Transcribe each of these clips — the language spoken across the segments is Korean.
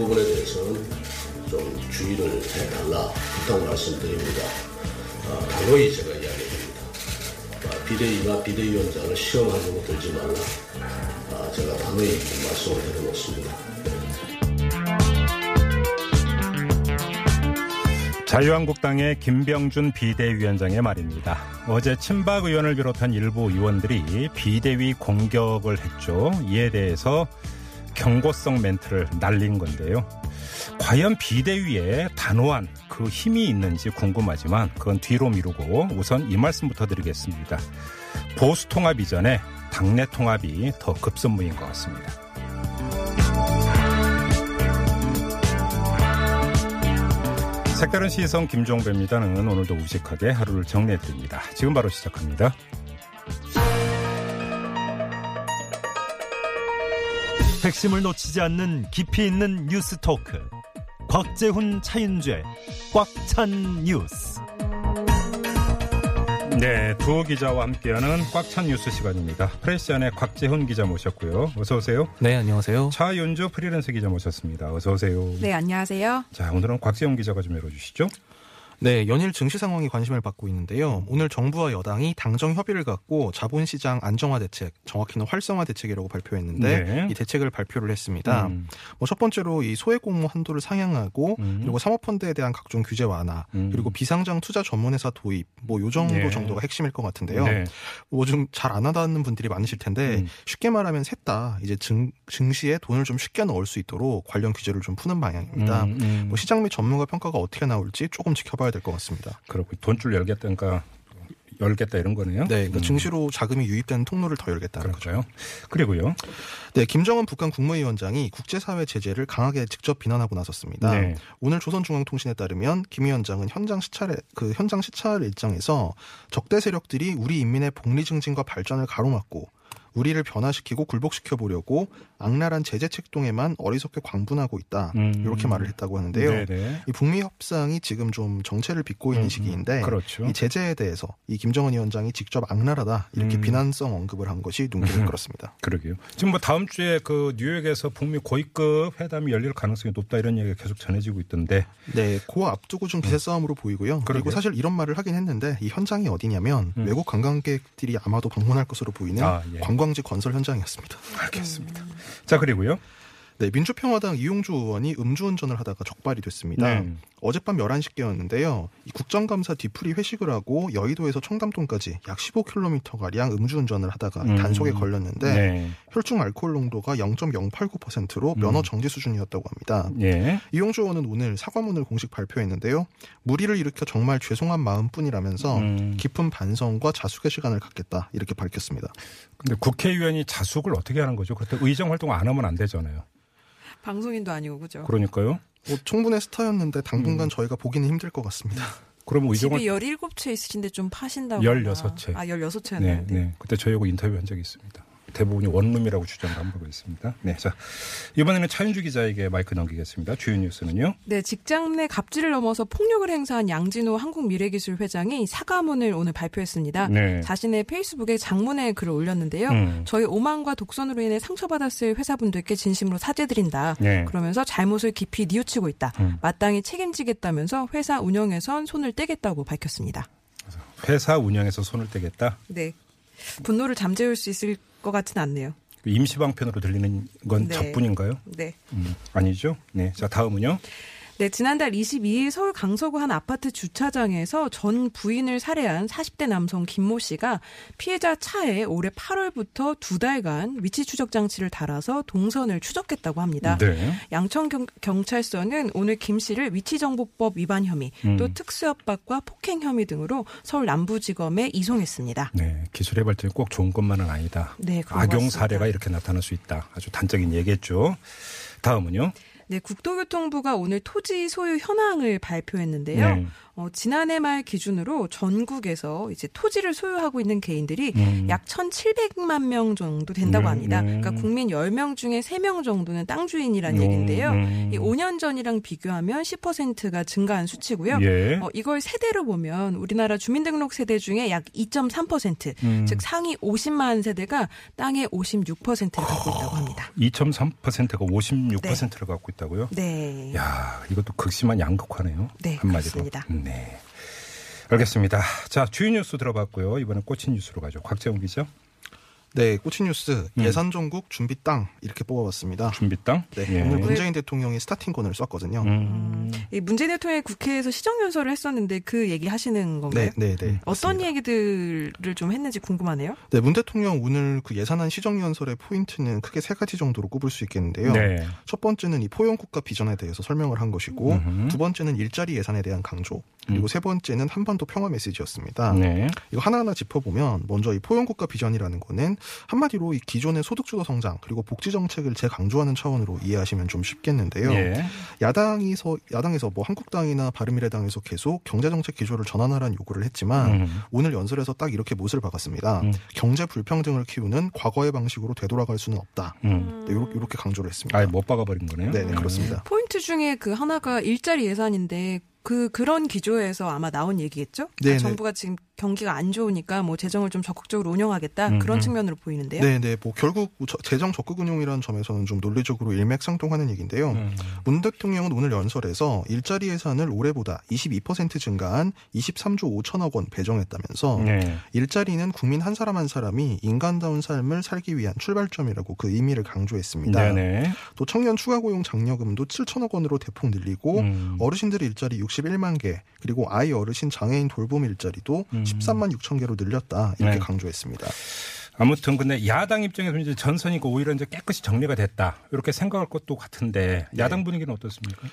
부분에 대해서는 좀 주의를 해달라 부탁 말씀드립니다. 아, 단호히 제가 이야기합니다. 아, 비대위나 비대위원장을 시험하려고 들지 말라. 아, 제가 단호히 말씀을 드려놓습니다. 자유한국당의 김병준 비대위원장의 말입니다. 어제 친박 의원을 비롯한 일부 의원들이 비대위 공격을 했죠. 이에 대해서 경고성 멘트를 날린 건데요. 과연 비대위에 단호한 그 힘이 있는지 궁금하지만 그건 뒤로 미루고 우선 이 말씀부터 드리겠습니다. 보수 통합 이전에 당내 통합이 더 급선무인 것 같습니다. 색다른 시선 김종배입니다는 오늘도 우직하게 하루를 정리해 드립니다. 지금 바로 시작합니다. 핵심을 놓치지 않는 깊이 있는 뉴스 토크. 곽재훈 차윤주의 꽉 찬 뉴스. 네, 두 기자와 함께하는 꽉 찬 뉴스 시간입니다. 프레시안의 곽재훈 기자 모셨고요. 어서 오세요. 네, 안녕하세요. 차윤주 프리랜서 기자 모셨습니다. 어서 오세요. 네, 안녕하세요. 자, 오늘은 곽재훈 기자가 좀 열어주시죠. 네, 연일 증시 상황이 관심을 받고 있는데요. 오늘 정부와 여당이 당정 협의를 갖고 자본시장 안정화 대책, 정확히는 활성화 대책이라고 발표했는데 네. 이 대책을 발표를 했습니다. 음. 뭐첫 번째로 이 소액 공모 한도를 상향하고 음. 그리고 사모펀드에 대한 각종 규제 완화, 음. 그리고 비상장 투자 전문회사 도입, 뭐 요 정도 네. 정도가 핵심일 것 같은데요. 네. 뭐좀 잘 안 하다는 분들이 많으실 텐데 음. 쉽게 말하면 셋 다 이제 증, 증시에 돈을 좀 쉽게 넣을 수 있도록 관련 규제를 좀 푸는 방향입니다. 음, 음. 뭐 시장 및 전문가 평가가 어떻게 나올지 조금 지켜봐야 될 것 같습니다. 그렇고 돈줄 열겠다니까 열겠다 이런 거네요. 네, 그러니까 음. 증시로 자금이 유입되는 통로를 더 열겠다는 거죠. 그렇죠. 그리고요. 네, 김정은 북한 국무위원장이 국제사회 제재를 강하게 직접 비난하고 나섰습니다. 네. 오늘 조선중앙통신에 따르면 김 위원장은 현장 시찰 그 현장 시찰 일정에서 적대 세력들이 우리 인민의 복리 증진과 발전을 가로막고 우리를 변화시키고 굴복시켜 보려고 악랄한 제재 책동에만 어리석게 광분하고 있다. 음. 이렇게 말을 했다고 하는데요. 네네. 이 북미 협상이 지금 좀 정체를 빚고 있는 음, 시기인데 그렇죠. 이 제재에 대해서 이 김정은 위원장이 직접 악랄하다 이렇게 음. 비난성 언급을 한 것이 눈길을 끌었습니다. 그러게요. 지금 뭐 다음 주에 그 뉴욕에서 북미 고위급 회담이 열릴 가능성이 높다 이런 얘기가 계속 전해지고 있던데. 네, 그 앞두고 좀 기세 싸움으로 보이고요. 그리고 음. 그러게요. 사실 이런 말을 하긴 했는데 이 현장이 어디냐면 음. 외국 관광객들이 아마도 방문할 것으로 보이는 아, 예. 관광 지 건설 현장이었습니다. 알겠습니다. 자 그리고요. 네, 민주평화당 이용주 의원이 음주운전을 하다가 적발이 됐습니다. 네. 어젯밤 11시께였는데요. 이 국정감사 뒤풀이 회식을 하고 여의도에서 청담동까지 약 15km가량 음주운전을 하다가 음. 단속에 걸렸는데 네. 혈중 알코올 농도가 0.089%로 음. 면허 정지 수준이었다고 합니다. 예. 이용주 의원은 오늘 사과문을 공식 발표했는데요. 무리를 일으켜 정말 죄송한 마음뿐이라면서 음. 깊은 반성과 자숙의 시간을 갖겠다 이렇게 밝혔습니다. 근데 국회의원이 자숙을 어떻게 하는 거죠? 그렇다고 의정 활동 안 하면 안 되잖아요. 방송인도 아니고 그죠? 그러니까요. 뭐 충분의 스타였는데 당분간 음. 저희가 보기는 힘들 것 같습니다. 그러면 집이 의정을 17채 있으신데 좀 파신다고. 16채. 아, 16채네. 네, 네. 그때 저희하고 인터뷰한 적이 있습니다. 대부분이 원룸이라고 주장한 바가 있습니다. 네, 자 이번에는 차윤주 기자에게 마이크 넘기겠습니다. 주요 뉴스는요. 네, 직장 내 갑질을 넘어서 폭력을 행사한 양진호 한국미래기술 회장이 사과문을 오늘 발표했습니다. 네. 자신의 페이스북에 장문의 글을 올렸는데요. 음. 저희 오만과 독선으로 인해 상처받았을 회사분들께 진심으로 사죄드린다. 네. 그러면서 잘못을 깊이 뉘우치고 있다. 음. 마땅히 책임지겠다면서 회사 운영에선 손을 떼겠다고 밝혔습니다. 회사 운영에서 손을 떼겠다. 네. 분노를 잠재울 수 있을 것 같지는 않네요. 임시방편으로 들리는 건 네. 저뿐인가요? 네. 음, 아니죠. 네, 자 다음은요. 네, 지난달 22일 서울 강서구 한 아파트 주차장에서 전 부인을 살해한 40대 남성 김모 씨가 피해자 차에 올해 8월부터 두 달간 위치 추적 장치를 달아서 동선을 추적했다고 합니다. 네. 양천 경, 경찰서는 오늘 김 씨를 위치정보법 위반 혐의, 음. 또 특수협박과 폭행 혐의 등으로 서울 남부지검에 이송했습니다. 네, 기술의 발전이 꼭 좋은 것만은 아니다. 네, 악용. 사례가 이렇게 나타날 수 있다. 아주 단적인 얘기했죠. 다음은요. 네, 국토교통부가 오늘 토지 소유 현황을 발표했는데요. 네. 어, 지난해 말 기준으로 전국에서 이제 토지를 소유하고 있는 개인들이 음. 약 1,700만 명 정도 된다고 네, 합니다. 네. 그러니까 국민 10명 중에 3명 정도는 땅 주인이라는 음, 얘기인데요. 음. 이 5년 전이랑 비교하면 10%가 증가한 수치고요. 예. 어, 이걸 세대로 보면 우리나라 주민등록 세대 중에 약 2.3%, 음. 즉 상위 50만 세대가 땅의 56%를 갖고 있다고 합니다. 2.3%가 56%를 갖고 있다 고요? 네. 야, 이것도 극심한 양극화네요. 네, 한마디로. 그렇습니다. 네. 알겠습니다. 자, 주요 뉴스 들어봤고요. 이번엔 꽂힌 뉴스로 가죠. 곽재훈 기자. 네, 꼬치 뉴스 음. 예산 종국 준비 땅 이렇게 뽑아봤습니다. 준비 땅. 네, 예. 오늘 문재인 대통령이 스타팅건을 썼거든요. 음. 이 문재인 대통령이 국회에서 시정연설을 했었는데 그 얘기 하시는 건가요? 네, 네, 네. 어떤 맞습니다. 얘기들을 좀 했는지 궁금하네요. 네, 문 대통령 오늘 그 예산안 시정연설의 포인트는 크게 세 가지 정도로 꼽을 수 있겠는데요. 네. 첫 번째는 이 포용국가 비전에 대해서 설명을 한 것이고, 음흠. 두 번째는 일자리 예산에 대한 강조, 그리고 음. 세 번째는 한반도 평화 메시지였습니다. 네. 이거 하나하나 짚어보면 먼저 이 포용국가 비전이라는 거는 한마디로 이 기존의 소득주도 성장 그리고 복지 정책을 재강조하는 차원으로 이해하시면 좀 쉽겠는데요. 예. 야당이서 야당에서 뭐 한국당이나 바른미래당에서 계속 경제 정책 기조를 전환하라는 요구를 했지만 음. 오늘 연설에서 딱 이렇게 못을 박았습니다. 음. 경제 불평등을 키우는 과거의 방식으로 되돌아갈 수는 없다. 음. 네, 요렇게, 요렇게 강조를 했습니다. 아예 못 박아버린 거네요. 네, 네, 그렇습니다. 포인트 중에 그 하나가 일자리 예산인데 그 그런 기조에서 아마 나온 얘기겠죠? 그러니까 네, 네. 정부가 지금 경기가 안 좋으니까 뭐 재정을 좀 적극적으로 운영하겠다 음, 그런 음. 측면으로 보이는데요. 네, 네, 뭐 결국 저- 재정 적극 운용이라는 점에서는 좀 논리적으로 일맥상통하는 얘기인데요. 음. 문 대통령은 오늘 연설에서 일자리 예산을 올해보다 22% 증가한 23조 5천억 원 배정했다면서 네. 일자리는 국민 한 사람 한 사람이 인간다운 삶을 살기 위한 출발점이라고 그 의미를 강조했습니다. 네 네. 또 청년 추가 고용 장려금도 7천억 원으로 대폭 늘리고 음. 어르신들 일자리 61만 개 그리고 아이 어르신 장애인 돌봄 일자리도 음. 13만 6천 개로 늘렸다 이렇게 네. 강조했습니다. 아무튼 근데 야당 입장에서 이제 전선이고 오히려 이제 깨끗이 정리가 됐다 이렇게 생각할 것도 같은데 네. 야당 분위기는 어떻습니까?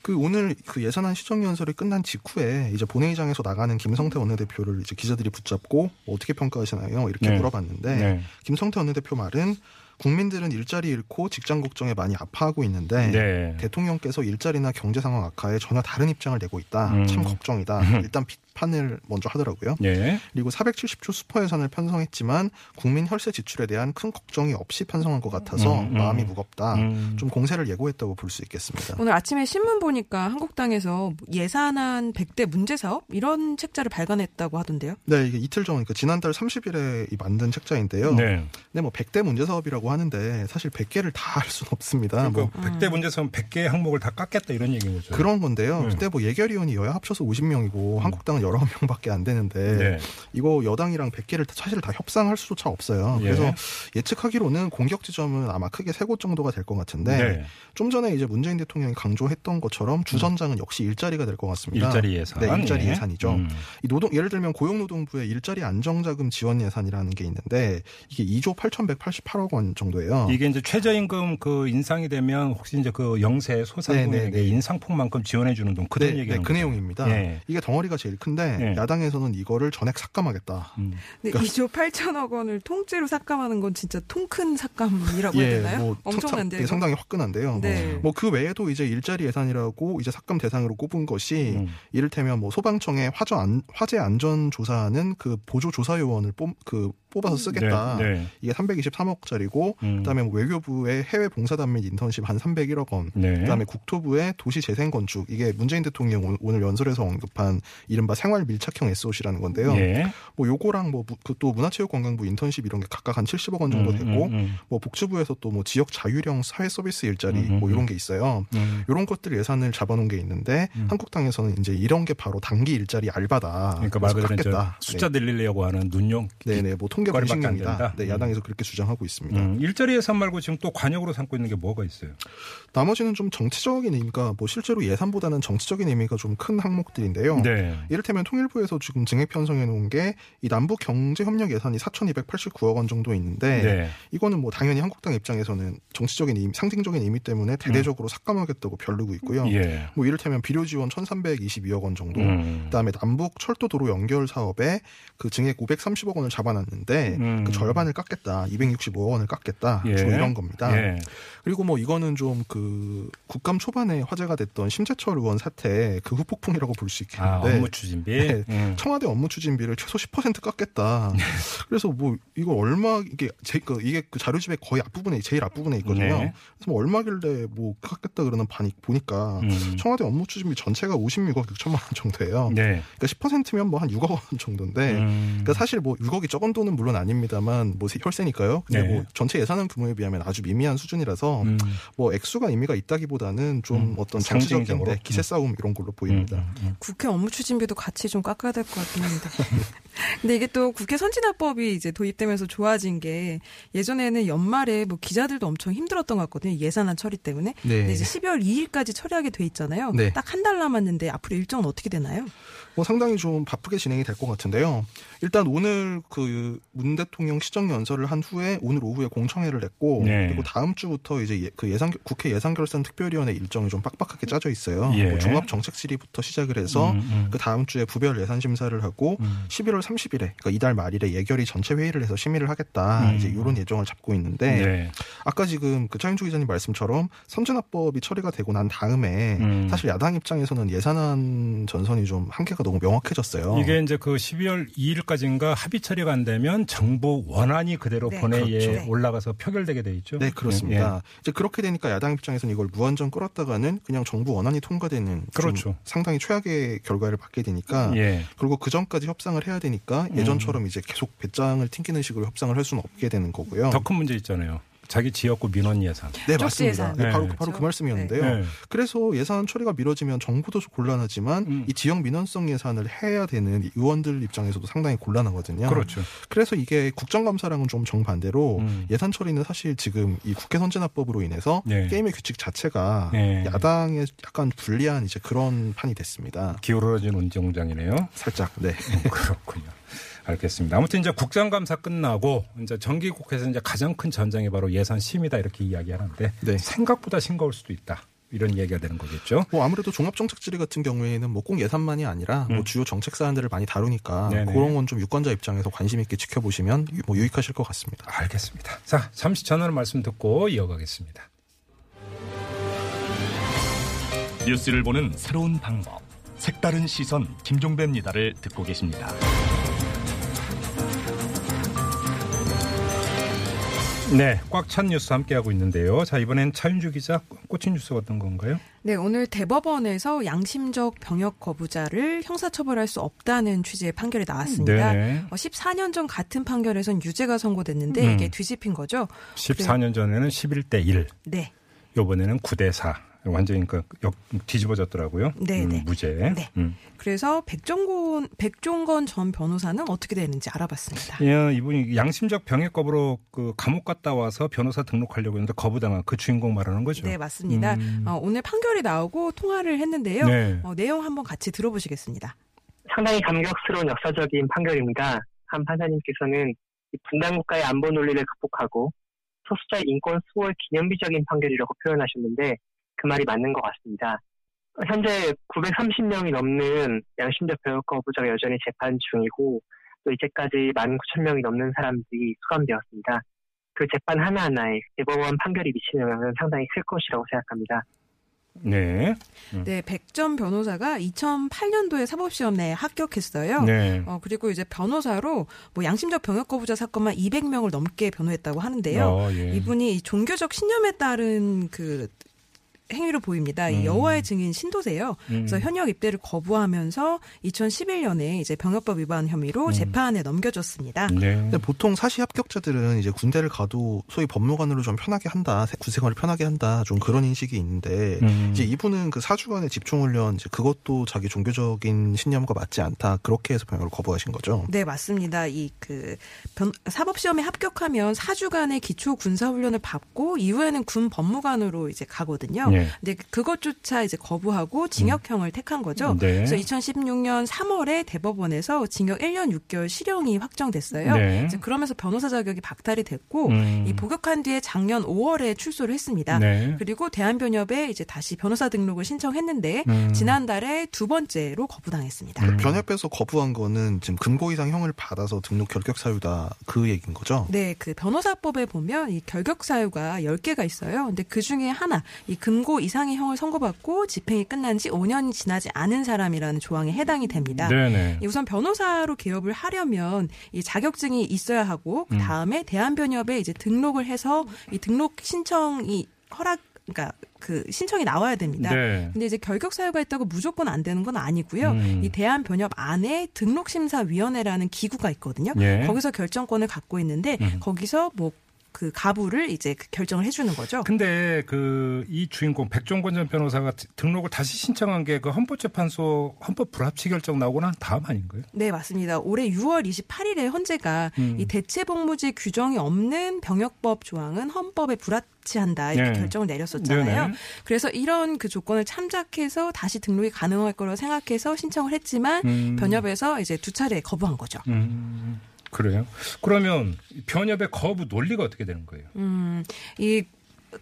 그 오늘 그 예산안 시정 연설이 끝난 직후에 이제 본회의장에서 나가는 김성태 원내대표를 이제 기자들이 붙잡고 뭐 어떻게 평가하시나요? 이렇게 네. 물어봤는데 네. 김성태 원내대표 말은 국민들은 일자리 잃고 직장 걱정에 많이 아파하고 있는데 네. 대통령께서 일자리나 경제 상황 악화에 전혀 다른 입장을 내고 있다. 음. 참 걱정이다. 일단 비판을 먼저 하더라고요. 예. 그리고 470조 슈퍼 예산을 편성했지만 국민 혈세 지출에 대한 큰 걱정이 없이 편성한 것 같아서 음, 음. 마음이 무겁다. 음. 좀 공세를 예고했다고 볼 수 있겠습니다. 오늘 아침에 신문 보니까 한국당에서 예산안 100대 문제 사업 이런 책자를 발간했다고 하던데요. 네, 이게 이틀 전, 그 지난달 30일에 이 만든 책자인데요. 네. 네, 뭐 100대 문제 사업이라고 하는데 사실 100개를 다 할 수는 없습니다. 뭐 그러니까 100대 문제선 100개 항목을 다 깎겠다 이런 얘기인 거죠. 그런 건데요. 네. 그때 뭐 예결위원이 여야 합쳐서 50명이고 한국당은 19명밖에 안 되는데 네. 이거 여당이랑 100개를 사실 다 협상할 수조차 없어요. 그래서 예. 예측하기로는 공격 지점은 아마 크게 세 곳 정도가 될 것 같은데 네. 좀 전에 이제 문재인 대통령이 강조했던 것처럼 주선장은 역시 일자리가 될 것 같습니다. 일자리 예산. 네, 일자리 예. 예산이죠. 음. 이 노동 예를 들면 고용노동부의 일자리 안정자금 지원 예산이라는 게 있는데 이게 2조 8,188억 원 정도예요. 이게 이제 최저임금 그 인상이 되면 혹시 이제 그 영세 네, 네, 소상공인에게 네. 인상폭만큼 지원해 주는 돈 그런 네, 얘기는 네, 그 내용입니다. 예. 이게 덩어리가 제일 큰데 예. 야당에서는 이거를 전액 삭감하겠다. 음. 근데 2조 8천억 원을 통째로 삭감하는 건 진짜 통 큰 삭감이라고 해야 되나요? 뭐 엄청난데요. 상- 네, 이거? 상당히 화끈한데요. 네. 뭐그 외에도 이제 일자리 예산이라고 이제 삭감 대상으로 꼽은 것이 음. 이를테면 뭐 소방청의 화재 안, 화재 안전 조사하는 그 보조 조사 요원을 뽑, 그 뽑아서 쓰겠다. 네, 네. 이게 323억짜리고 음. 그다음에 뭐 외교부의 해외 봉사단 및 인턴십 한 301억 원. 네. 그다음에 국토부의 도시 재생 건축 이게 문재인 대통령 오- 오늘 연설에서 언급한 이른바 새 생활 밀착형 SOC라는 건데요. 예. 뭐 요거랑 뭐그또 문화체육관광부 인턴십 이런 게 각각 한 70억 원 정도 음, 되고 음, 음. 뭐 복지부에서 또 뭐 지역 자율형 사회 서비스 일자리 음, 음, 뭐 이런 게 있어요. 음. 이런 것들 예산을 잡아놓은 게 있는데 음. 한국당에서는 이제 이런 게 바로 단기 일자리 알바다. 그러니까 말 그대로 깎겠다. 숫자 늘리려고 하는 눈용 네. 네네 뭐 통계. 된다? 네 음. 야당에서 그렇게 주장하고 있습니다. 음, 일자리 예산 말고 지금 또 관역으로 삼고 있는 게 뭐가 있어요? 나머지는 좀 정치적인 의미가 뭐 실제로 예산보다는 정치적인 의미가 좀 큰 항목들인데요. 네. 이를테면 통일부에서 지금 증액 편성해 놓은 게 이 남북 경제 협력 예산이 4,289억 원 정도 있는데 네. 이거는 뭐 당연히 한국당 입장에서는 정치적인 의미, 상징적인 의미 때문에 대대적으로 삭감하겠다고 벼르고 있고요. 음. 예. 뭐 이를테면 비료 지원 1,322억 원 정도. 음. 그다음에 남북 철도 도로 연결 사업에 그 증액 530억 원을 잡아놨는데 음. 그 절반을 깎겠다, 265억 원을 깎겠다, 예. 좀 이런 겁니다. 예. 그리고 뭐 이거는 좀 그 국감 초반에 화제가 됐던 심재철 의원 사태 그 후폭풍이라고 볼수 아, 있겠는데 업무 추진 비. 네. 음. 청와대 업무 추진비를 최소 10% 깎겠다. 그래서 뭐 이거 얼마 이게 제 그 이게 그 자료집에 거의 앞부분에 제일 앞부분에 있거든요. 네. 그래서 뭐 얼마길래 뭐 깎겠다 그러는 반이 보니까 음. 청와대 업무 추진비 전체가 56억 6천만 원 정도예요. 네. 그러니까 10%면 뭐 한 6억 원 정도인데 음. 그러니까 사실 뭐 6억이 적은 돈은 물론 아닙니다만 뭐 혈세니까요. 근데 네. 뭐 전체 예산은 규모에 비하면 아주 미미한 수준이라서 음. 뭐 액수가 의미가 있다기보다는 좀 음, 어떤 정치적인? 네, 기세 싸움 이런 걸로 보입니다. 음, 음, 국회 업무 추진비도 같이 좀 깎아야 될 것 같긴 합니다. 근데 이게 또 국회 선진화법이 이제 도입되면서 좋아진 게 예전에는 연말에 뭐 기자들도 엄청 힘들었던 것 같거든요. 예산안 처리 때문에. 네. 근데 이제 12월 2일까지 처리하게 돼 있잖아요. 네. 딱한 달 남았는데 앞으로 일정은 어떻게 되나요? 뭐 상당히 좀 바쁘게 진행이 될 것 같은데요. 일단 오늘 그 문 대통령 시정 연설을 한 후에 오늘 오후에 공청회를 했고 네. 그리고 다음 주부터 이제 예- 그 예산 국회 예산결산 특별위원회 일정이 좀 빡빡하게 짜져 있어요. 예. 뭐 종합 정책 질의부터 시작을 해서 음, 음. 그 다음 주에 부별 예산 심사를 하고 음. 11월 30일에 그러니까 이달 말일에 예결위 전체 회의를 해서 심의를 하겠다 음. 이제 이런 예정을 잡고 있는데 네. 아까 지금 그 차윤주 기자님 말씀처럼 선진화법이 처리가 되고 난 다음에 음. 사실 야당 입장에서는 예산안 전선이 좀 한계가 너무 명확해졌어요. 이게 이제 그 12월 2일까지인가 합의 처리가 안 되면 정부 원안이 그대로 네, 본회의에 그렇죠. 올라가서 표결되게 돼 있죠. 네, 예, 그렇습니다. 이제 그렇게 되니까 야당 입장에서는 이걸 무한정 끌었다가는 그냥 정부 원안이 통과되는 좀 그렇죠. 상당히 최악의 결과를 받게 되니까 예. 예. 그리고 그 전까지 협상을 해야 되니까 예전처럼 이제 계속 배짱을 튕기는 식으로 협상을 할 수는 없게 되는 거고요. 더 큰 문제 있잖아요. 자기 지역구 민원 예산. 네, 맞습니다. 예산. 네, 바로 네. 바로 그 그렇죠. 말씀이었는데요. 네. 그래서 예산 처리가 미뤄지면 정부도 곤란하지만 음. 이 지역 민원성 예산을 해야 되는 이 의원들 입장에서도 상당히 곤란하거든요. 그렇죠. 그래서 이게 국정감사랑은 좀 정반대로 음. 예산 처리는 사실 지금 이 국회 선진화법으로 인해서 네. 게임의 규칙 자체가 네. 야당에 약간 불리한 이제 그런 판이 됐습니다. 기울어진 운정장이네요. 살짝 네. 그렇군요. 알겠습니다. 아무튼 이제 국정감사 끝나고 이제 정기국회에서 이제 가장 큰 전장이 바로 예산 심의다 이렇게 이야기하는데 네. 생각보다 싱거울 수도 있다. 이런 얘기가 되는 거겠죠. 뭐 아무래도 종합정책 질의 같은 경우에는 뭐 꼭 예산만이 아니라 뭐 음. 주요 정책 사안들을 많이 다루니까 네네. 그런 건 좀 유권자 입장에서 관심 있게 지켜보시면 유- 뭐 유익하실 것 같습니다. 알겠습니다. 자, 잠시 전화로 말씀 듣고 이어가겠습니다. 뉴스를 보는 새로운 방법. 색다른 시선 김종배입니다를 듣고 계십니다. 네, 꽉 찬 뉴스 함께하고 있는데요. 자, 이번엔 차윤주 기자 꽂힌 뉴스가 어떤 건가요? 네, 오늘 대법원에서 양심적 병역 거부자를 형사처벌할 수 없다는 취지의 판결이 나왔습니다. 네. 어, 14년 전 같은 판결에선 유죄가 선고됐는데 음. 이게 뒤집힌 거죠. 14년 전에는 11대 1, 네. 요번에는 9대 4. 완전히 그러니까 역, 뒤집어졌더라고요. 네, 음, 네. 무죄. 네. 음. 그래서 백종건 백종건 전 변호사는 어떻게 되는지 알아봤습니다. 예, 이분이 양심적 병역 거부로 그 감옥 갔다 와서 변호사 등록하려고 했는데 거부당한 그 주인공 말하는 거죠. 네, 맞습니다. 음. 어, 오늘 판결이 나오고 통화를 했는데요. 네. 어, 내용 한번 같이 들어보시겠습니다. 상당히 감격스러운 역사적인 판결입니다. 한 판사님께서는 이 분단 국가의 안보 논리를 극복하고 소수자 인권 수호의 기념비적인 판결이라고 표현하셨는데 그 말이 맞는 것 같습니다. 현재 930명이 넘는 양심적 병역 거부자가 여전히 재판 중이고 또 이제까지 19,000명이 넘는 사람들이 수감되었습니다. 그 재판 하나하나에 대법원 판결이 미치는 영향은 상당히 클 것이라고 생각합니다. 네. 네, 백전 변호사가 2008년도에 사법시험에 합격했어요. 네. 어, 그리고 이제 변호사로 뭐 양심적 병역 거부자 사건만 200명을 넘게 변호했다고 하는데요. 어, 예. 이분이 이 종교적 신념에 따른 그 행위로 보입니다. 이 음. 여호와의 증인 신도세요. 그래서 현역 입대를 거부하면서 2011년에 이제 병역법 위반 혐의로 음. 재판에 넘겨졌습니다. 네. 근데 보통 사시 합격자들은 이제 군대를 가도 소위 법무관으로 좀 편하게 한다, 군생활을 편하게 한다, 좀 그런 인식이 있는데 음. 이제 이분은 그 사주간의 집중훈련 이제 그것도 자기 종교적인 신념과 맞지 않다 그렇게 해서 병역을 거부하신 거죠. 네, 맞습니다. 이 그 사법 시험에 합격하면 4주간의 기초 군사 훈련을 받고 이후에는 군 법무관으로 이제 가거든요. 네. 근데 그것조차 이제 거부하고 징역형을 택한 거죠. 네. 그래서 2016년 3월에 대법원에서 징역 1년 6개월 실형이 확정됐어요. 네. 이제 그러면서 변호사 자격이 박탈이 됐고 음. 이 복역한 뒤에 작년 5월에 출소를 했습니다. 네. 그리고 대한변협에 이제 다시 변호사 등록을 신청했는데 음. 지난달에 두 번째로 거부당했습니다. 음. 변협에서 거부한 거는 지금 금고 이상 형을 받아서 등록 결격 사유다 그 얘기인 거죠. 네, 그 변호사법에 보면 이 결격 사유가 10개가 있어요. 근데 그 중에 하나, 이 금고 이상의 형을 선고받고 집행이 끝난 지 5년이 지나지 않은 사람이라는 조항에 해당이 됩니다. 네네. 이 우선 변호사로 개업을 하려면 이 자격증이 있어야 하고 그 다음에 대한변협에 이제 등록을 해서 이 등록 신청이 허락 그러니까 그 신청이 나와야 됩니다. 네. 근데 이제 결격 사유가 있다고 무조건 안 되는 건 아니고요. 음. 이 대한 변협 안에 등록 심사 위원회라는 기구가 있거든요. 예. 거기서 결정권을 갖고 있는데 음. 거기서 뭐 그 가부를 이제 그 결정을 해주는 거죠. 근데 그 이 주인공 백종건 전 변호사가 등록을 다시 신청한 게 그 헌법재판소 헌법 불합치 결정 나오고 난 다음 아닌가요? 네, 맞습니다. 올해 6월 28일에 헌재가 음. 이 대체복무제 규정이 없는 병역법 조항은 헌법에 불합치한다 이렇게 네. 결정을 내렸었잖아요. 네네. 그래서 이런 그 조건을 참작해서 다시 등록이 가능할 거라고 생각해서 신청을 했지만 음. 변협에서 이제 두 차례 거부한 거죠. 음, 그래요? 그러면 변협의 거부 논리가 어떻게 되는 거예요? 음, 이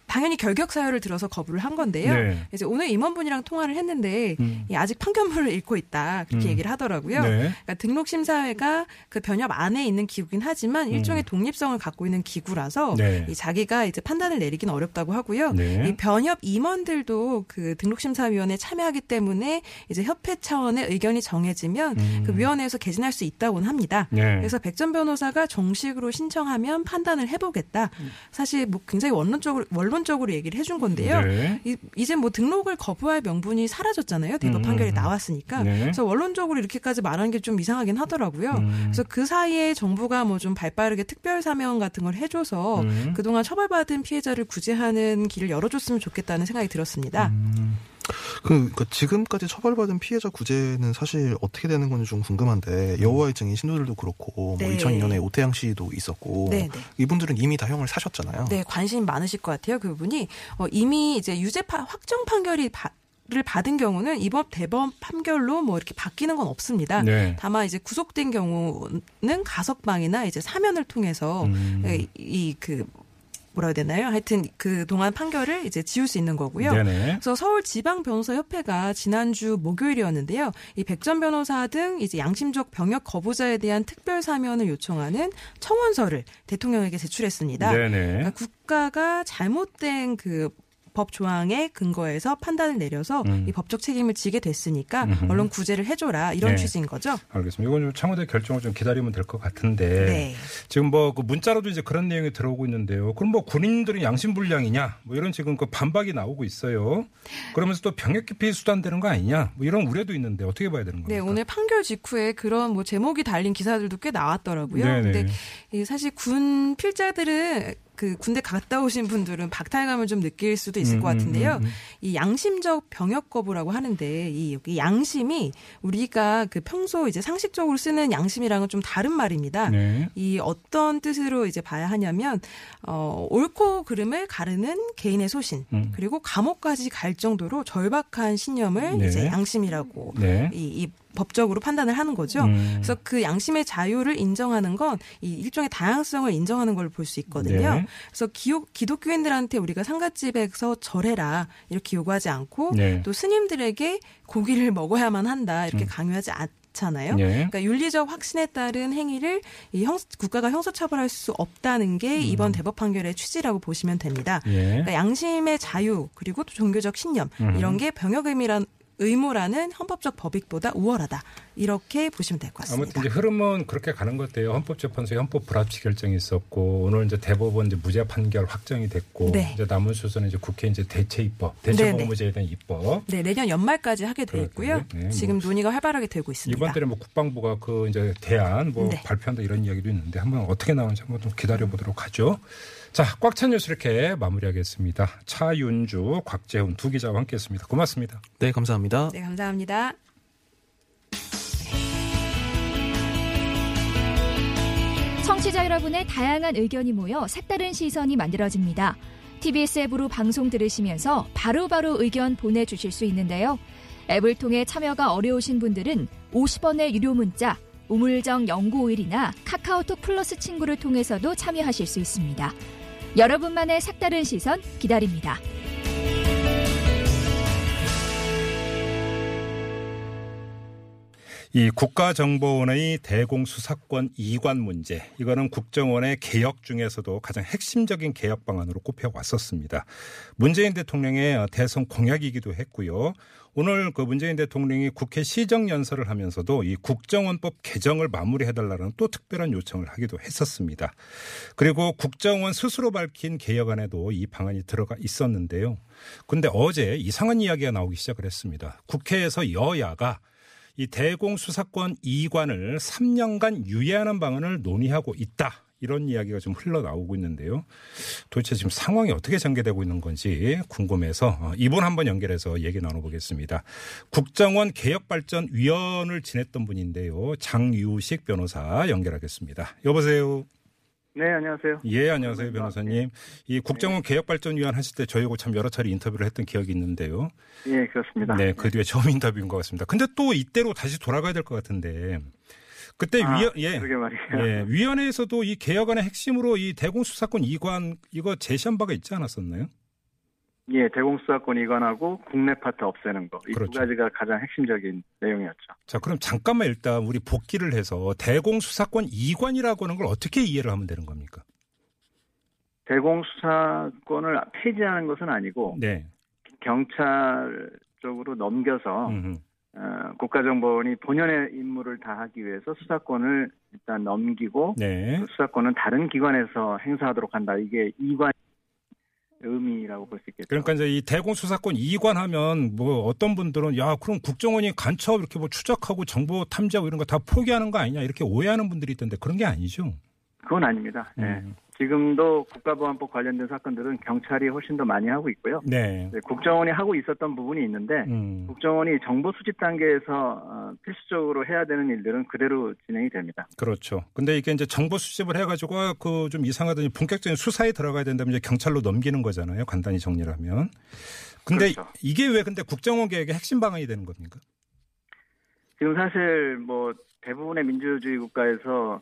당연히 결격 사유를 들어서 거부를 한 건데요. 네. 이제 오늘 임원분이랑 통화를 했는데 음. 이 아직 판결문을 읽고 있다 그렇게 음. 얘기를 하더라고요. 네. 그러니까 등록 심사회가 그 변협 안에 있는 기구긴 하지만 일종의 독립성을 갖고 있는 기구라서 음. 네. 이 자기가 이제 판단을 내리기는 어렵다고 하고요. 네. 이 변협 임원들도 그 등록 심사위원회에 참여하기 때문에 이제 협회 차원의 의견이 정해지면 음. 그 위원회에서 개진할 수 있다고는 합니다. 네. 그래서 백전 변호사가 정식으로 신청하면 판단을 해보겠다. 사실 뭐 굉장히 원론적으로 원 론적으로 얘기를 해준 건데요. 네. 이, 이제 뭐 등록을 거부할 명분이 사라졌잖아요. 대법 음. 판결이 나왔으니까. 네. 그래서 원론적으로 이렇게까지 말하는 게 좀 이상하긴 하더라고요. 음. 그래서 그 사이에 정부가 뭐 좀 발빠르게 특별 사면 같은 걸 해줘서 음. 그동안 처벌받은 피해자를 구제하는 길을 열어줬으면 좋겠다는 생각이 들었습니다. 음. 그, 그 지금까지 처벌받은 피해자 구제는 사실 어떻게 되는 건지 좀 궁금한데 여호와의 증인 신도들도 그렇고 네. 뭐 2002년에 오태양 씨도 있었고 네, 네. 이분들은 이미 다 형을 사셨잖아요. 네, 관심 많으실 것 같아요. 그 부분이 어, 이미 이제 유죄 파, 확정 판결이 바, 를 받은 경우는 이번 대법 판결로 뭐 이렇게 바뀌는 건 없습니다. 네. 다만 이제 구속된 경우는 가석방이나 이제 사면을 통해서 음. 이그 뭐라 해야 되나요? 하여튼 그 동안 판결을 이제 지울 수 있는 거고요. 네네. 그래서 서울 지방 변호사 협회가 지난주 목요일이었는데요. 이 백전 변호사 등 이제 양심적 병역 거부자에 대한 특별 사면을 요청하는 청원서를 대통령에게 제출했습니다. 네네. 그러니까 국가가 잘못된 그 법 조항에 근거해서 판단을 내려서 음. 이 법적 책임을 지게 됐으니까 음흠. 언론 구제를 해줘라 이런 네. 취지인 거죠. 알겠습니다. 이건 좀 청와대 결정을 좀 기다리면 될 것 같은데 네. 지금 뭐 그 문자로도 이제 그런 내용이 들어오고 있는데요. 그럼 뭐 군인들은 양심불량이냐? 뭐 이런 지금 그 반박이 나오고 있어요. 그러면서 또 병역 기피 수단되는 거 아니냐? 뭐 이런 우려도 있는데 어떻게 봐야 되는 겁니까? 네, 오늘 판결 직후에 그런 뭐 제목이 달린 기사들도 꽤 나왔더라고요. 네네. 근데 이 사실 군 필자들은 그 군대 갔다 오신 분들은 박탈감을 좀 느낄 수도 있을 음, 것 같은데요. 음, 음, 음. 이 양심적 병역 거부라고 하는데 이 여기 양심이 우리가 그 평소 이제 상식적으로 쓰는 양심이랑은 좀 다른 말입니다. 네. 이 어떤 뜻으로 이제 봐야 하냐면 어 옳고 그름을 가르는 개인의 소신 음. 그리고 감옥까지 갈 정도로 절박한 신념을 네. 이제 양심이라고 네. 이, 이 법적으로 판단을 하는 거죠. 음. 그래서 그 양심의 자유를 인정하는 건 이 일종의 다양성을 인정하는 걸 볼 수 있거든요. 네. 그래서 기독, 기독교인들한테 우리가 상갓집에서 절해라 이렇게 요구하지 않고 네. 또 스님들에게 고기를 먹어야만 한다 이렇게 음. 강요하지 않 잖아요. 네. 그러니까 윤리적 확신에 따른 행위를 이 형, 국가가 형사처벌할 수 없다는 게 이번 대법 판결의 취지라고 보시면 됩니다. 음. 예. 그러니까 양심의 자유 그리고 또 종교적 신념 음. 이런 게 병역 의미란 의무라는 헌법적 법익보다 우월하다. 이렇게 보시면 될 것 같습니다. 아무튼 이제 흐름은 그렇게 가는 것 같아요. 헌법재판소에 헌법 불합치 결정이 있었고 오늘 이제 대법원 이제 무죄 판결 확정이 됐고 네. 이제 남은 수순은 이제 국회 이제 대체 입법, 대체. 법무제에 대한 입법. 네, 내년 연말까지 하게 돼 있고요. 네, 지금 뭐 논의가 활발하게 되고 있습니다. 이번 달에 뭐 국방부가 그 이제 대안 뭐 네. 발표한다 이런 이야기도 있는데 한번 어떻게 나오는지 한번 좀 기다려 보도록 하죠. 자, 꽉 찬 뉴스 이렇게 마무리하겠습니다. 차윤주, 곽재훈 두 기자와 함께했습니다. 고맙습니다. 네, 감사합니다. 네, 감사합니다. 청취자 여러분의 다양한 의견이 모여 색다른 시선이 만들어집니다. TBS 앱으로 방송 들으시면서 바로바로 의견 보내주실 수 있는데요. 앱을 통해 참여가 어려우신 분들은 50원의 유료 문자 우물정 0951이나 카카오톡 플러스 친구를 통해서도 참여하실 수 있습니다. 여러분만의 색다른 시선 기다립니다. 이 국가정보원의 대공수사권 이관 문제, 이거는 국정원의 개혁 중에서도 가장 핵심적인 개혁 방안으로 꼽혀 왔었습니다. 문재인 대통령의 대선 공약이기도 했고요. 오늘 그 문재인 대통령이 국회 시정연설을 하면서도 이 국정원법 개정을 마무리해달라는 또 특별한 요청을 하기도 했었습니다. 그리고 국정원 스스로 밝힌 개혁안에도 이 방안이 들어가 있었는데요. 근데 어제 이상한 이야기가 나오기 시작을 했습니다. 국회에서 여야가 이 대공수사권 이관을 3년간 유예하는 방안을 논의하고 있다. 이런 이야기가 좀 흘러나오고 있는데요. 도대체 지금 상황이 어떻게 전개되고 있는 건지 궁금해서 어, 이분 한번 연결해서 얘기 나눠보겠습니다. 국정원 개혁발전위원을 지냈던 분인데요. 장유식 변호사 연결하겠습니다. 여보세요. 네, 안녕하세요. 예, 안녕하세요, 변호사님. 이 국정원 개혁발전위원 하실 때 저희하고 참 여러 차례 인터뷰를 했던 기억이 있는데요. 예, 그렇습니다. 네, 그 뒤에 처음 인터뷰인 것 같습니다. 근데 또 이때로 다시 돌아가야 될 것 같은데. 그때 아, 위원, 예. 예, 위원회에서도 이 개혁안의 핵심으로 이 대공수사권 이관 이거 제시한 바가 있지 않았었나요? 예, 대공수사권 이관하고 국내 파트 없애는 거. 이두 그렇죠. 가지가 가장 핵심적인 내용이었죠. 자, 그럼 잠깐만 일단 우리 복기를 해서 대공수사권 이관이라고 하는 걸 어떻게 이해를 하면 되는 겁니까? 대공수사권을 폐지하는 것은 아니고 네. 경찰 쪽으로 넘겨서 음흠. 어, 국가정보원이 본연의 임무를 다하기 위해서 수사권을 일단 넘기고 네. 그 수사권은 다른 기관에서 행사하도록 한다. 이게 이관 의미라고 볼 수 있겠죠. 그러니까 이제 이 대공 수사권 이관하면 뭐 어떤 분들은 야 그럼 국정원이 간첩 이렇게 뭐 추적하고 정보 탐지하고 이런 거 다 포기하는 거 아니냐 이렇게 오해하는 분들이 있던데 그런 게 아니죠. 그건 아닙니다. 예. 음. 지금도 국가보안법 관련된 사건들은 경찰이 훨씬 더 많이 하고 있고요. 네. 네, 국정원이 하고 있었던 부분이 있는데 음. 국정원이 정보 수집 단계에서 어, 필수적으로 해야 되는 일들은 그대로 진행이 됩니다. 그렇죠. 근데 이게 이제 정보 수집을 해가지고 그 좀 이상하더니 본격적인 수사에 들어가야 된다면 이제 경찰로 넘기는 거잖아요. 간단히 정리를 하면. 근데 그렇죠. 이게 왜 근데 국정원 계획의 핵심 방안이 되는 겁니까? 지금 사실 뭐 대부분의 민주주의 국가에서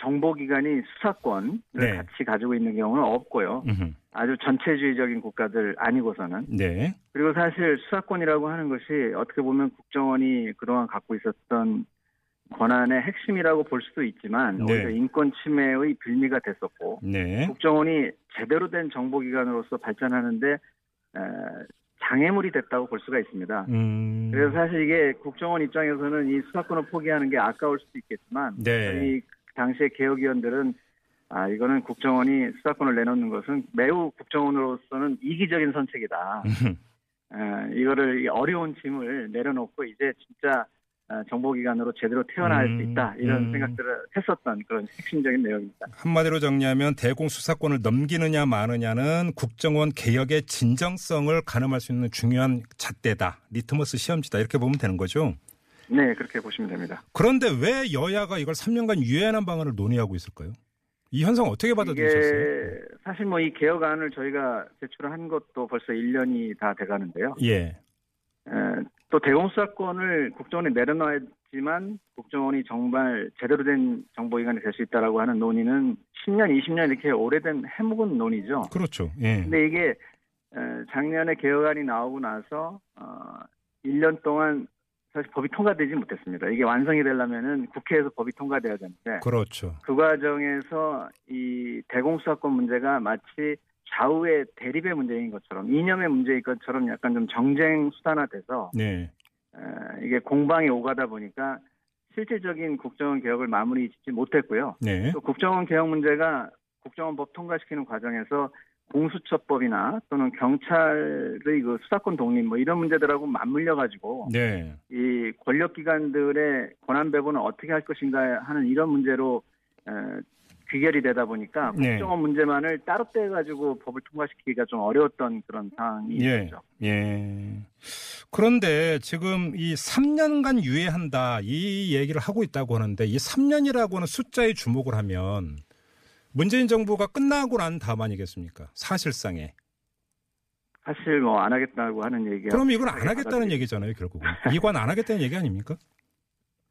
정보기관이 수사권을 네. 같이 가지고 있는 경우는 없고요. 음흠. 아주 전체주의적인 국가들 아니고서는 네. 그리고 사실 수사권이라고 하는 것이 어떻게 보면 국정원이 그동안 갖고 있었던 권한의 핵심이라고 볼 수도 있지만 네. 오히려 인권 침해의 빌미가 됐었고 네. 국정원이 제대로 된 정보기관으로서 발전하는데 에, 장애물이 됐다고 볼 수가 있습니다. 음. 그래서 사실 이게 국정원 입장에서는 이 수사권을 포기하는 게 아까울 수도 있겠지만 네. 저희 당시의 개혁위원들은 아 이거는 국정원이 수사권을 내놓는 것은 매우 국정원으로서는 이기적인 선택이다. 에, 이거를 이 어려운 짐을 내려놓고 이제 진짜 어, 정보기관으로 제대로 태어날 음, 수 있다 이런 음. 생각들을 했었던 그런 핵심적인 내용입니다. 한마디로 정리하면 대공수사권을 넘기느냐 마느냐는 국정원 개혁의 진정성을 가늠할 수 있는 중요한 잣대다. 리트머스 시험지다. 이렇게 보면 되는 거죠. 네 그렇게 보시면 됩니다. 그런데 왜 여야가 이걸 3년간 유예하는 방안을 논의하고 있을까요? 이 현상 어떻게 받아들이셨어요? 사실 뭐 이 개혁안을 저희가 제출한 것도 벌써 1년이 다 돼가는데요. 예. 에, 또 대공수사권을 국정원에 내려놔야지만 국정원이 정말 제대로 된 정보기관이 될 수 있다라고 하는 논의는 10년, 20년 이렇게 오래된 해묵은 논의죠. 그렇죠. 예. 근데 이게 에, 작년에 개혁안이 나오고 나서 어, 1년 동안 사실 법이 통과되지 못했습니다. 이게 완성이 되려면은 국회에서 법이 통과돼야 되는데 그렇죠. 그 과정에서 이 대공수사권 문제가 마치 좌우의 대립의 문제인 것처럼 이념의 문제인 것처럼 약간 좀 정쟁 수단화돼서 네. 에, 이게 공방이 오가다 보니까 실질적인 국정원 개혁을 마무리 짓지 못했고요. 네. 또 국정원 개혁 문제가 국정원법 통과시키는 과정에서 공수처법이나 또는 경찰의 그 수사권 독립 뭐 이런 문제들하고 맞물려 가지고 네. 이 권력 기관들의 권한 배분을 어떻게 할 것인가 하는 이런 문제로 에, 귀결이 되다 보니까 네. 국정원 문제만을 따로 떼 가지고 법을 통과시키기가 좀 어려웠던 그런 상황이 예. 있었죠. 예. 그런데 지금 이 3년간 유예한다 이 얘기를 하고 있다고 하는데 이 3년이라고 하는 숫자에 주목을 하면 문재인 정부가 끝나고 난 다음 아니겠습니까? 사실상에. 사실 뭐 안 하겠다고 하는 얘기가 그럼 이건 안 하겠다는 얘기잖아요, 결국은. 이관 안 하겠다는 얘기 아닙니까?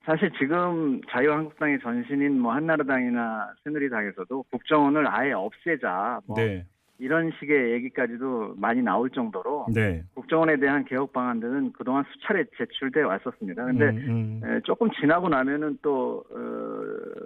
사실 지금 자유한국당의 전신인 뭐 한나라당이나 새누리당에서도 국정원을 아예 없애자 뭐 네. 이런 식의 얘기까지도 많이 나올 정도로 네. 국정원에 대한 개혁 방안들은 그동안 수차례 제출돼 왔었습니다. 근데 음, 에, 조금 지나고 나면은 또 어,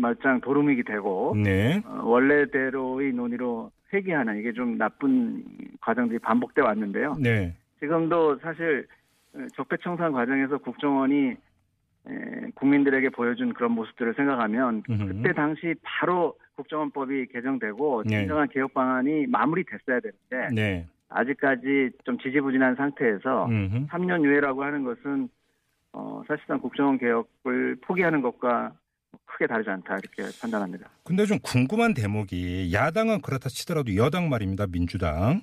말짱 도루묵이 되고 음. 네. 어, 원래대로의 논의로 회귀하는 이게 좀 나쁜 과정들이 반복돼 왔는데요. 네. 지금도 사실 어, 적폐청산 과정에서 국정원이 에, 국민들에게 보여준 그런 모습들을 생각하면 음흠. 그때 당시 바로 국정원법이 개정되고 네. 진정한 개혁 방안이 마무리됐어야 되는데 네. 아직까지 좀 지지부진한 상태에서 음흠. 3년 유예라고 하는 것은 어, 사실상 국정원 개혁을 포기하는 것과 크게 다르지 않다 이렇게 판단합니다. 근데 좀 궁금한 대목이 야당은 그렇다 치더라도 여당 말입니다. 민주당.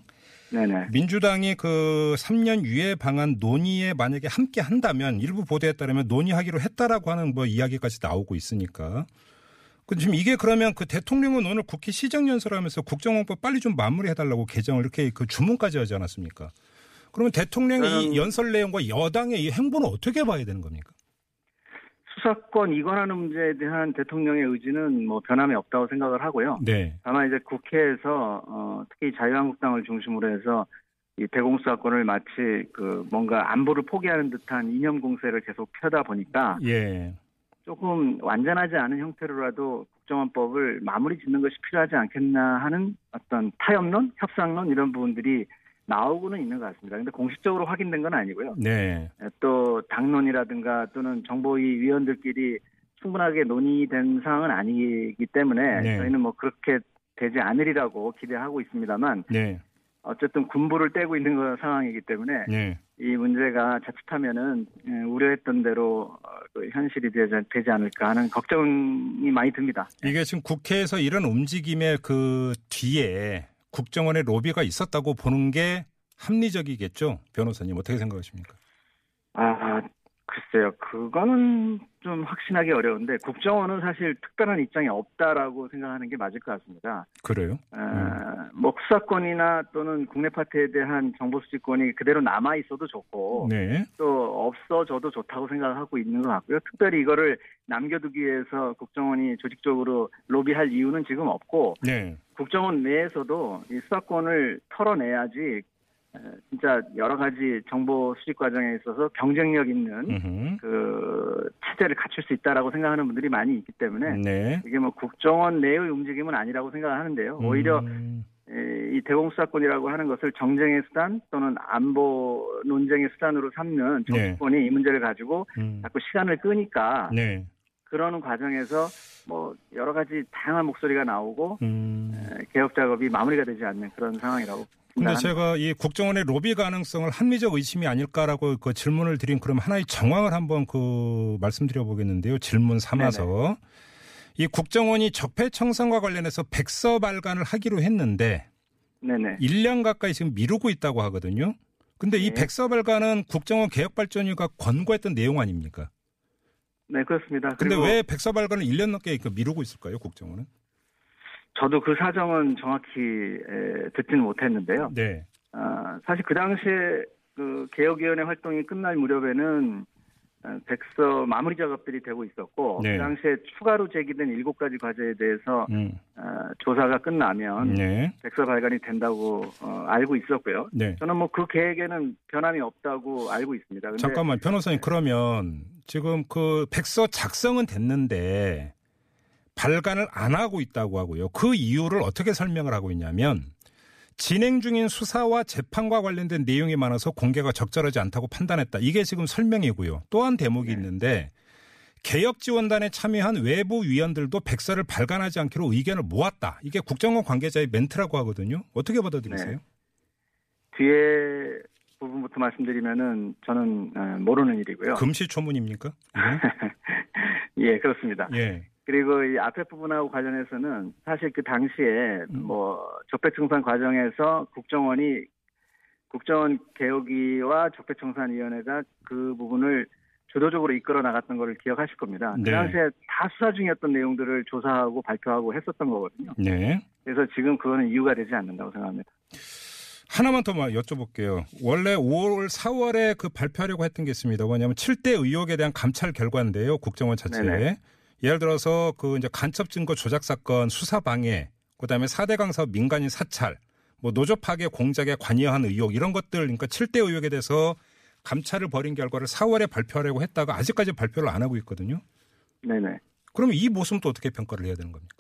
네네. 민주당이 그 3년 유예 방안 논의에 만약에 함께 한다면 일부 보도에 따르면 논의하기로 했다라고 하는 뭐 이야기까지 나오고 있으니까. 그 지금 이게 그러면 그 대통령은 오늘 국회 시정연설하면서 국정원법 빨리 좀 마무리해달라고 개정을 이렇게 그 주문까지 하지 않았습니까? 그러면 대통령의 이 연설 내용과 여당의 이 행보는 어떻게 봐야 되는 겁니까? 수사권 이관하는 문제에 대한 대통령의 의지는 뭐 변함이 없다고 생각을 하고요. 네. 다만 이제 국회에서 어, 특히 자유한국당을 중심으로 해서 이 대공수사권을 마치 그 뭔가 안보를 포기하는 듯한 이념 공세를 계속 펴다 보니까 예. 조금 완전하지 않은 형태로라도 국정원법을 마무리 짓는 것이 필요하지 않겠나 하는 어떤 타협론, 협상론 이런 부분들이 나오고는 있는 것 같습니다. 근데 공식적으로 확인된 건 아니고요. 네. 또 당론이라든가 또는 정보위 위원들끼리 충분하게 논의된 사항은 아니기 때문에 네. 저희는 뭐 그렇게 되지 않으리라고 기대하고 있습니다만 네. 어쨌든 군부를 떼고 있는 거 상황이기 때문에 네. 이 문제가 자칫하면은 예, 우려했던 대로 어, 그 현실이 되지 않을까 하는 걱정이 많이 듭니다. 이게 지금 국회에서 이런 움직임의 그 뒤에 국정원의 로비가 있었다고 보는 게 합리적이겠죠? 변호사님 어떻게 생각하십니까? 아, 글쎄요. 그거는 좀 확신하기 어려운데 국정원은 사실 특별한 입장이 없다라고 생각하는 게 맞을 것 같습니다. 그래요? 어, 뭐 수사권이나 또는 국내 파트에 대한 정보 수집권이 그대로 남아 있어도 좋고 네. 또 없어져도 좋다고 생각하고 있는 것 같고요. 특별히 이거를 남겨두기 위해서 국정원이 조직적으로 로비할 이유는 지금 없고 네. 국정원 내에서도 이 수사권을 털어내야지 에, 진짜 여러 가지 정보 수집 과정에 있어서 경쟁력 있는. 그 체제를 갖출 수 있다라고 생각하는 분들이 많이 있기 때문에 네. 이게 뭐 국정원 내의 움직임은 아니라고 생각하는데요. 오히려 음, 에, 이 대공 수사권이라고 하는 것을 정쟁의 수단 또는 안보 논쟁의 수단으로 삼는 정치권이 이 문제를 가지고 음. 자꾸 시간을 끄니까 네. 그러는 과정에서 뭐 여러 가지 다양한 목소리가 나오고 음. 에, 개혁 작업이 마무리가 되지 않는 그런 상황이라고 근데. 제가 이 국정원의 로비 가능성을 합리적 의심이 아닐까라고 그 질문을 드린 그럼 하나의 정황을 한번 그 말씀드려 보겠는데요. 질문 삼아서 이 국정원이 적폐 청산과 관련해서 백서 발간을 하기로 했는데 네네. 1년 가까이 지금 미루고 있다고 하거든요. 근데 이 네. 백서 발간은 국정원 개혁 발전위가 권고했던 내용 아닙니까? 네 그렇습니다. 근데 그리고 왜 백서 발간을 1년 넘게 그 미루고 있을까요, 국정원은? 저도 그 사정은 정확히 에, 듣지는 못했는데요. 네. 아, 사실 그 당시에 그 개혁위원회 활동이 끝날 무렵에는 어, 백서 마무리 작업들이 되고 있었고 네. 그 당시에 추가로 제기된 일곱 가지 과제에 대해서 음. 어, 조사가 끝나면 네. 백서 발간이 된다고 어, 알고 있었고요. 네. 저는 뭐 그 계획에는 변함이 없다고 알고 있습니다. 근데 잠깐만 변호사님 그러면 지금 그 백서 작성은 됐는데 발간을 안 하고 있다고 하고요. 그 이유를 어떻게 설명을 하고 있냐면 진행 중인 수사와 재판과 관련된 내용이 많아서 공개가 적절하지 않다고 판단했다. 이게 지금 설명이고요. 또한 대목이 있는데 개혁 지원단에 참여한 외부 위원들도 백서를 발간하지 않기로 의견을 모았다. 이게 국정원 관계자의 멘트라고 하거든요. 어떻게 받아들이세요? 뒤에 부분부터 말씀드리면은 저는 어, 모르는 일이고요. 금시초문입니까? 예, 그렇습니다. 예. 그리고 이 앞에 부분하고 관련해서는 사실 그 당시에 음. 뭐 적폐청산 과정에서 국정원이 국정원 개혁위와 적폐청산위원회가 그 부분을 주도적으로 이끌어 나갔던 거를 기억하실 겁니다. 네. 그 당시에 다 수사 중이었던 내용들을 조사하고 발표하고 했었던 거거든요. 네. 그래서 지금 그거는 이유가 되지 않는다고 생각합니다. 하나만 더 마- 여쭤볼게요. 원래 5월, 4월에 그 발표하려고 했던 게 있습니다. 뭐냐면 7대 의혹에 대한 감찰 결과인데요. 국정원 자체에. 네네. 예를 들어서 그 이제 간첩 증거 조작 사건 수사 방해, 그다음에 4대 강사업 민간인 사찰, 뭐 노조 파괴 공작에 관여한 의혹 이런 것들 그러니까 7대 의혹에 대해서 감찰을 벌인 결과를 4월에 발표하려고 했다가 아직까지 발표를 안 하고 있거든요. 네네. 그러면 이 모습은 또 어떻게 평가를 해야 되는 겁니까?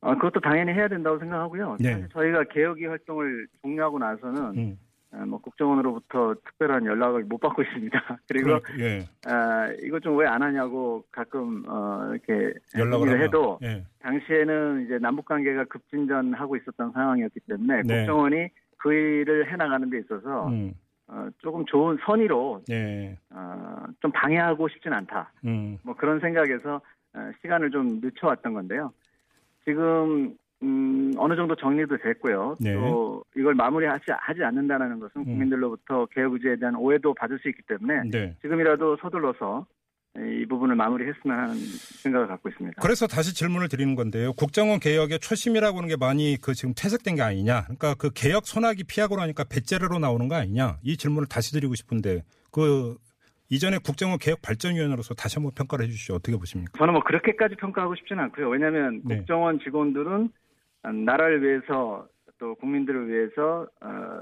아, 그것도 당연히 해야 된다고 생각하고요. 네. 사실 저희가 개혁위 활동을 종료하고 나서는 음. 아, 뭐 국정원으로부터 특별한 연락을 못 받고 있습니다. 그리고 그러니까, 예. 아, 이것 좀왜 안 하냐고 가끔 어, 이렇게 연락을 해도 예. 당시에는 이제 남북 관계가 급진전하고 있었던 상황이었기 때문에 네. 국정원이 그 일을 해나가는 데 있어서 음. 어, 조금 좋은 선의로 예. 어, 좀 방해하고 싶진 않다. 음. 뭐 그런 생각에서 어, 시간을 좀 늦춰왔던 건데요. 지금 음, 어느 정도 정리도 됐고요. 네. 또 이걸 마무리하지 하지 않는다는 것은 국민들로부터 개혁 의지에 대한 오해도 받을 수 있기 때문에 네. 지금이라도 서둘러서 이 부분을 마무리했으면 하는 생각을 갖고 있습니다. 그래서 다시 질문을 드리는 건데요. 국정원 개혁의 초심이라고 하는 게 많이 그 지금 퇴색된 게 아니냐. 그러니까 그 개혁 소나기 피하고 나니까 배째르로 나오는 거 아니냐. 이 질문을 다시 드리고 싶은데 그 이전에 국정원 개혁 발전위원으로서 다시 한번 평가를 해 주시죠. 어떻게 보십니까? 저는 뭐 그렇게까지 평가하고 싶지는 않고요. 왜냐하면 네. 국정원 직원들은 나라를 위해서 또 국민들을 위해서 어,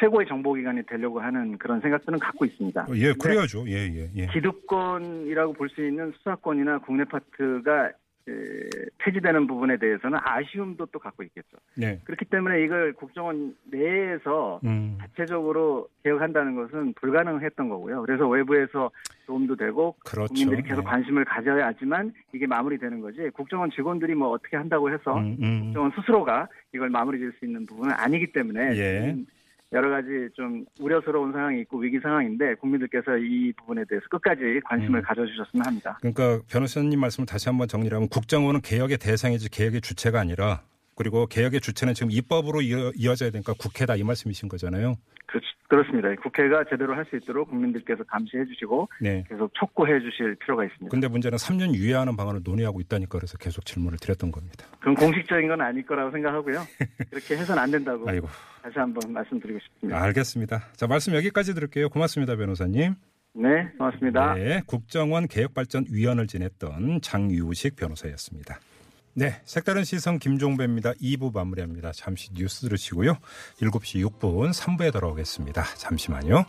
최고의 정보기관이 되려고 하는 그런 생각들은 갖고 있습니다. 예, 근데 그래야죠. 예, 예, 예. 기득권이라고 볼 수 있는 수사권이나 국내 파트가 에, 폐지되는 부분에 대해서는 아쉬움도 또 갖고 있겠죠. 네. 그렇기 때문에 이걸 국정원 내에서 음. 자체적으로 개혁한다는 것은 불가능했던 거고요. 그래서 외부에서 도움도 되고 그렇죠. 국민들이 계속 네. 관심을 가져야 하지만 이게 마무리되는 거지. 국정원 직원들이 뭐 어떻게 한다고 해서 음, 음. 국정원 스스로가 이걸 마무리 지을 수 있는 부분은 아니기 때문에 예. 여러 가지 좀 우려스러운 상황이 있고 위기 상황인데 국민들께서 이 부분에 대해서 끝까지 관심을 음. 가져주셨으면 합니다. 그러니까 변호사님 말씀을 다시 한번 정리를 하면 국정원은 개혁의 대상이지 개혁의 주체가 아니라 그리고 개혁의 주체는 지금 입법으로 이어, 이어 져야 되니까 국회다 이 말씀이신 거잖아요. 그, 그렇습니다. 국회가 제대로 할 수 있도록 국민들께서 감시해 주시고 네. 계속 촉구해 주실 필요가 있습니다. 근데 문제는 3년 유예하는 방안을 논의하고 있다니까 그래서 계속 질문을 드렸던 겁니다. 그건 공식적인 건 아닐 거라고 생각하고요. 그렇게 해서는 안 된다고 아이고. 다시 한번 말씀드리고 싶습니다. 알겠습니다. 자, 말씀 여기까지 들을게요. 고맙습니다, 변호사님. 네, 고맙습니다. 네, 국정원 개혁발전위원을 지냈던 장유식 변호사였습니다. 네, 색다른 시선 김종배입니다. 2부 마무리합니다. 잠시 뉴스 들으시고요. 7시 6분 3부에 돌아오겠습니다. 잠시만요.